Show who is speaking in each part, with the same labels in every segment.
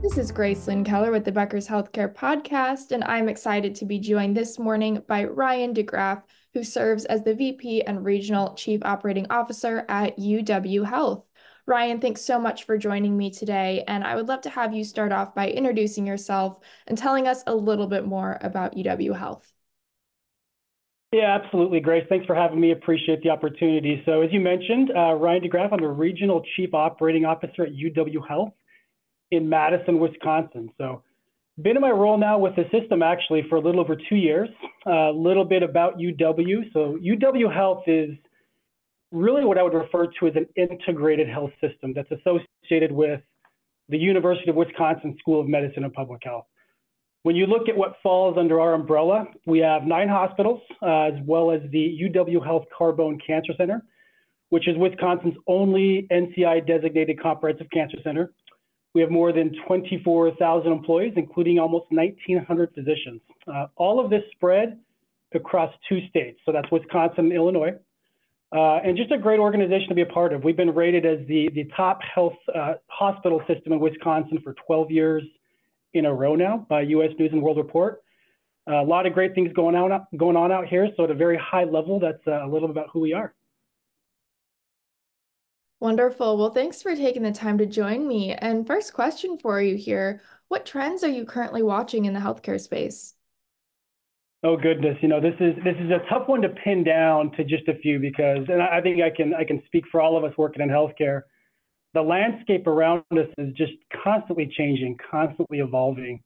Speaker 1: This is Grace Lynn Keller with the Becker's Healthcare Podcast, and I'm excited to be joined this morning by Ryann DeGraff, who serves as the VP and Regional Chief Operating Officer at UW Health. Ryann, thanks so much for joining me today, and I would love to have you start off by introducing yourself and telling us a little bit more about UW Health.
Speaker 2: Yeah, absolutely, Grace. Thanks for having me. Appreciate the opportunity. So, as you mentioned, uh, Ryann DeGraff, I'm the Regional Chief Operating Officer at UW Health in Madison, Wisconsin. So been in my role now with the system actually for a little over two years. A uh, little bit about UW. So UW Health is really what I would refer to as an integrated health system that's associated with the University of Wisconsin School of Medicine and Public Health. When you look at what falls under our umbrella, we have nine hospitals, uh, as well as the UW Health Carbone Cancer Center, which is Wisconsin's only NCI designated comprehensive cancer center. We have more than 24,000 employees, including almost 1,900 physicians. Uh, all of this spread across two states. So that's Wisconsin and Illinois. Uh, and just a great organization to be a part of. We've been rated as the, the top health uh, hospital system in Wisconsin for 12 years in a row now by US News and World Report. a lot of great things going on, going on out here. So at a very high level, that's uh, a little bit about who we are.
Speaker 1: Wonderful. Well, thanks for taking the time to join me. And first question for you here What trends are you currently watching in the healthcare space?
Speaker 2: Oh goodness, you know this is this is a tough one to pin down to just a few because, and I think I can I can speak for all of us working in healthcare. The landscape around us is just constantly changing, constantly evolving.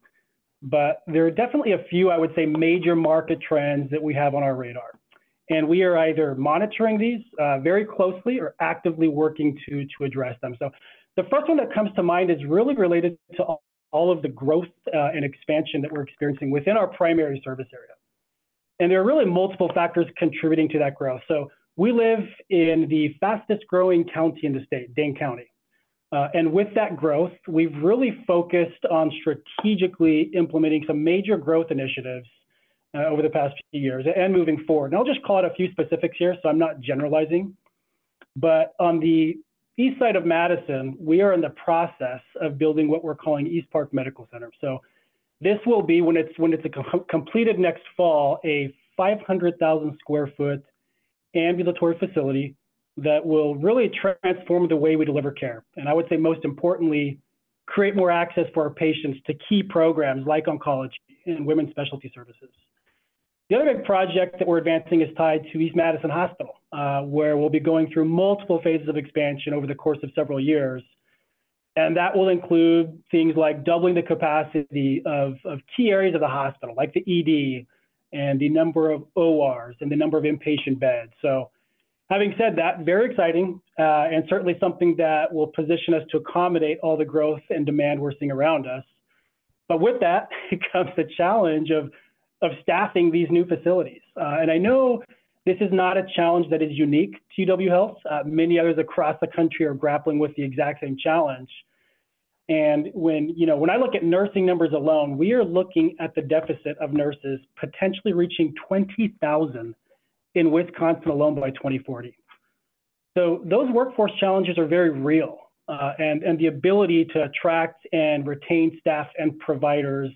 Speaker 2: But there are definitely a few, I would say, major market trends that we have on our radar and we are either monitoring these uh, very closely or actively working to, to address them. So the first one that comes to mind is really related to all, all of the growth uh, and expansion that we're experiencing within our primary service area. And there are really multiple factors contributing to that growth. So we live in the fastest growing county in the state, Dane County. Uh, and with that growth, we've really focused on strategically implementing some major growth initiatives uh, over the past few years and moving forward. And I'll just call out a few specifics here, so I'm not generalizing. But on the east side of Madison, we are in the process of building what we're calling East Park Medical Center. So this will be when it's when it's com completed next fall, a 500,000 square foot ambulatory facility that will really transform the way we deliver care. And I would say most importantly, create more access for our patients to key programs like oncology and women's specialty services. The other big project that we're advancing is tied to East Madison Hospital, uh, where we'll be going through multiple phases of expansion over the course of several years. And that will include things like doubling the capacity of, of key areas of the hospital, like the ED and the number of ORs and the number of inpatient beds. So having said that, very exciting uh, and certainly something that will position us to accommodate all the growth and demand we're seeing around us. But with that comes the challenge of of staffing these new facilities. Uh, and I know this is not a challenge that is unique to UW Health. Uh, many others across the country are grappling with the exact same challenge. And when you know when I look at nursing numbers alone, we are looking at the deficit of nurses potentially reaching 20,000 in Wisconsin alone by 2040. So those workforce challenges are very real, uh, and and the ability to attract and retain staff and providers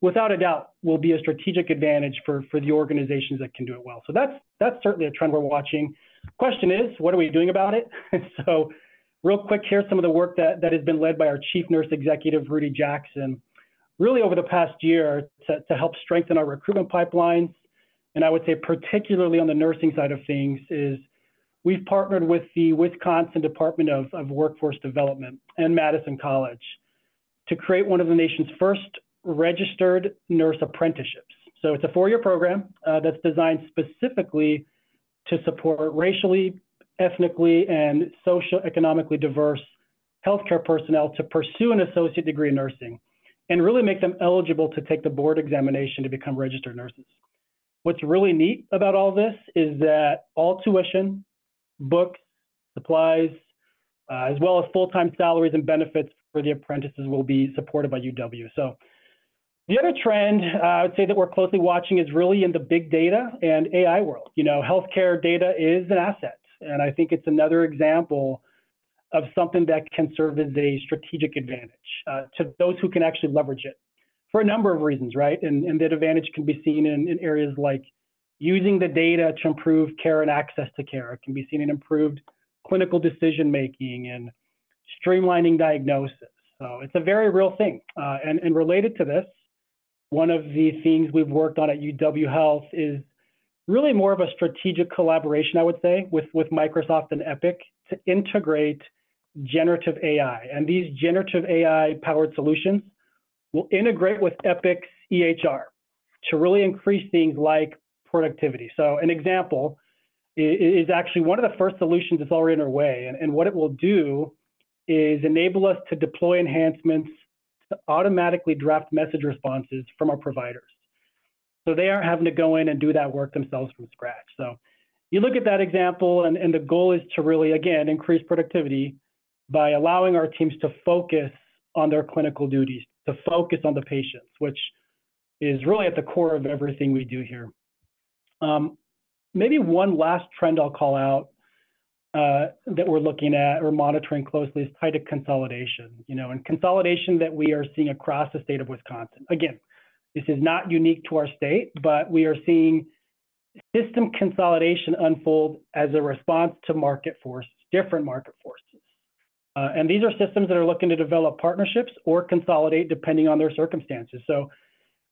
Speaker 2: without a doubt will be a strategic advantage for, for the organizations that can do it well. So that's that's certainly a trend we're watching. Question is, what are we doing about it? so real quick, here's some of the work that, that has been led by our chief nurse executive, Rudy Jackson, really over the past year to, to help strengthen our recruitment pipelines. And I would say particularly on the nursing side of things is we've partnered with the Wisconsin Department of, of Workforce Development and Madison College to create one of the nation's first registered nurse apprenticeships. So it's a four-year program uh, that's designed specifically to support racially, ethnically, and socioeconomically diverse healthcare personnel to pursue an associate degree in nursing and really make them eligible to take the board examination to become registered nurses. What's really neat about all this is that all tuition, books, supplies, uh, as well as full-time salaries and benefits for the apprentices will be supported by UW. So the other trend uh, I would say that we're closely watching is really in the big data and AI world. You know, healthcare data is an asset, and I think it's another example of something that can serve as a strategic advantage uh, to those who can actually leverage it for a number of reasons, right? And, and that advantage can be seen in, in areas like using the data to improve care and access to care. It can be seen in improved clinical decision making and streamlining diagnosis. So it's a very real thing. Uh, and, and related to this, one of the things we've worked on at UW Health is really more of a strategic collaboration, I would say, with, with Microsoft and Epic to integrate generative AI. And these generative AI powered solutions will integrate with Epic's EHR to really increase things like productivity. So an example is actually one of the first solutions that's already underway. And, and what it will do is enable us to deploy enhancements to automatically draft message responses from our providers. So they aren't having to go in and do that work themselves from scratch. So you look at that example, and, and the goal is to really, again, increase productivity by allowing our teams to focus on their clinical duties, to focus on the patients, which is really at the core of everything we do here. Um, maybe one last trend I'll call out uh, that we're looking at or monitoring closely is tied to consolidation. You know, and consolidation that we are seeing across the state of Wisconsin. Again, this is not unique to our state, but we are seeing system consolidation unfold as a response to market forces, different market forces. Uh, and these are systems that are looking to develop partnerships or consolidate depending on their circumstances. So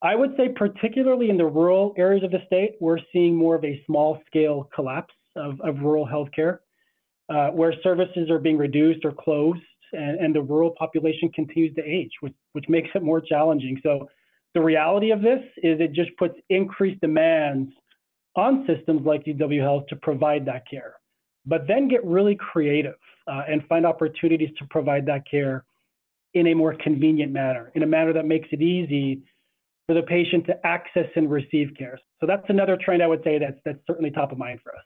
Speaker 2: I would say, particularly in the rural areas of the state, we're seeing more of a small scale collapse of, of rural healthcare, uh, where services are being reduced or closed, and, and the rural population continues to age, which, which makes it more challenging. So the reality of this is it just puts increased demands on systems like UW Health to provide that care, but then get really creative uh, and find opportunities to provide that care in a more convenient manner, in a manner that makes it easy for the patient to access and receive care. So that's another trend I would say that's that's certainly top of mind for us.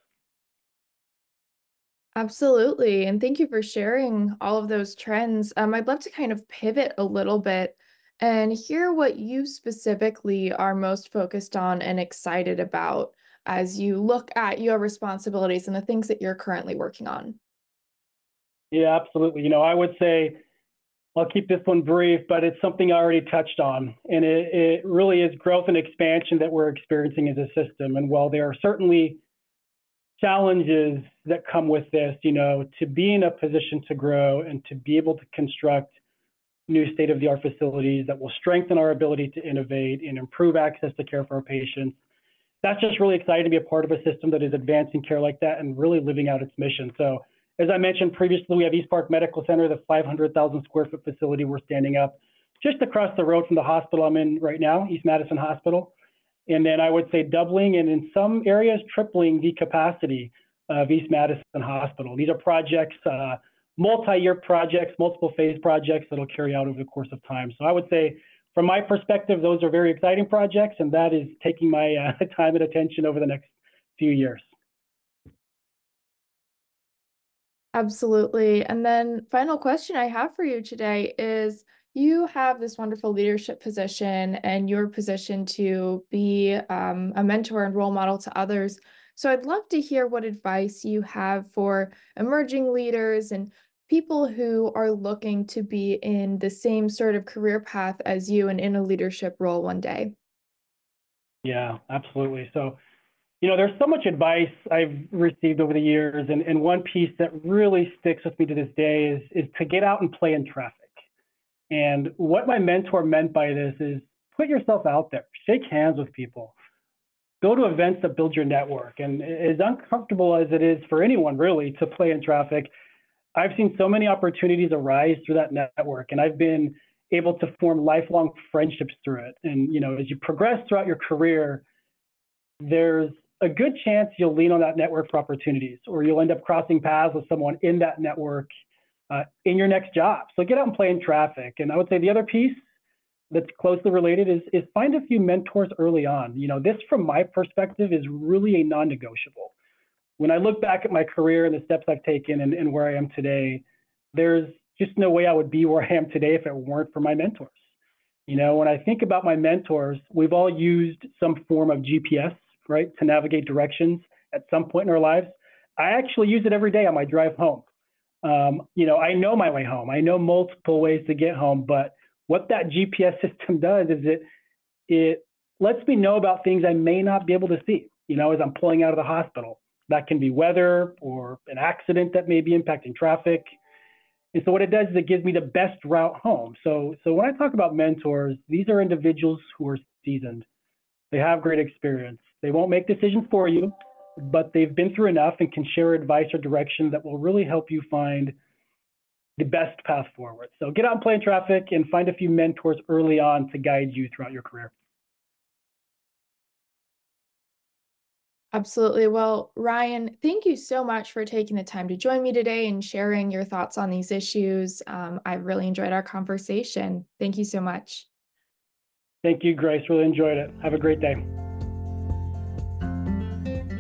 Speaker 1: Absolutely. And thank you for sharing all of those trends. Um, I'd love to kind of pivot a little bit and hear what you specifically are most focused on and excited about as you look at your responsibilities and the things that you're currently working on.
Speaker 2: Yeah, absolutely. You know, I would say I'll keep this one brief, but it's something I already touched on. And it, it really is growth and expansion that we're experiencing as a system. And while there are certainly challenges that come with this, you know, to be in a position to grow and to be able to construct new state of the art facilities that will strengthen our ability to innovate and improve access to care for our patients. That's just really exciting to be a part of a system that is advancing care like that and really living out its mission. So as I mentioned previously, we have East Park Medical Center, the 500,000 square foot facility we're standing up just across the road from the hospital I'm in right now, East Madison Hospital. And then I would say doubling and in some areas tripling the capacity of East Madison Hospital. These are projects, uh, multi-year projects, multiple phase projects that'll carry out over the course of time. So I would say from my perspective, those are very exciting projects and that is taking my uh, time and attention over the next few years.
Speaker 1: Absolutely. And then final question I have for you today is you have this wonderful leadership position and your position to be um, a mentor and role model to others. So I'd love to hear what advice you have for emerging leaders and people who are looking to be in the same sort of career path as you and in a leadership role one day.
Speaker 2: Yeah, absolutely. So you know, there's so much advice I've received over the years, and, and one piece that really sticks with me to this day is is to get out and play in traffic. And what my mentor meant by this is put yourself out there, shake hands with people, go to events that build your network. And as uncomfortable as it is for anyone really to play in traffic, I've seen so many opportunities arise through that network, and I've been able to form lifelong friendships through it. And you know, as you progress throughout your career, there's a good chance you'll lean on that network for opportunities, or you'll end up crossing paths with someone in that network uh, in your next job. So get out and play in traffic. And I would say the other piece that's closely related is, is find a few mentors early on. You know, this from my perspective is really a non-negotiable. When I look back at my career and the steps I've taken and, and where I am today, there's just no way I would be where I am today if it weren't for my mentors. You know, when I think about my mentors, we've all used some form of GPS, right, to navigate directions at some point in our lives. I actually use it every day on my drive home. Um, you know, I know my way home. I know multiple ways to get home, but what that GPS system does is it it lets me know about things I may not be able to see. You know, as I'm pulling out of the hospital, that can be weather or an accident that may be impacting traffic. And so what it does is it gives me the best route home. So so when I talk about mentors, these are individuals who are seasoned. They have great experience. They won't make decisions for you, but they've been through enough and can share advice or direction that will really help you find the best path forward. So get out and play in traffic and find a few mentors early on to guide you throughout your career.
Speaker 1: Absolutely. Well, Ryann, thank you so much for taking the time to join me today and sharing your thoughts on these issues. Um, I really enjoyed our conversation. Thank you so much.
Speaker 2: Thank you, Grace. Really enjoyed it. Have a great day.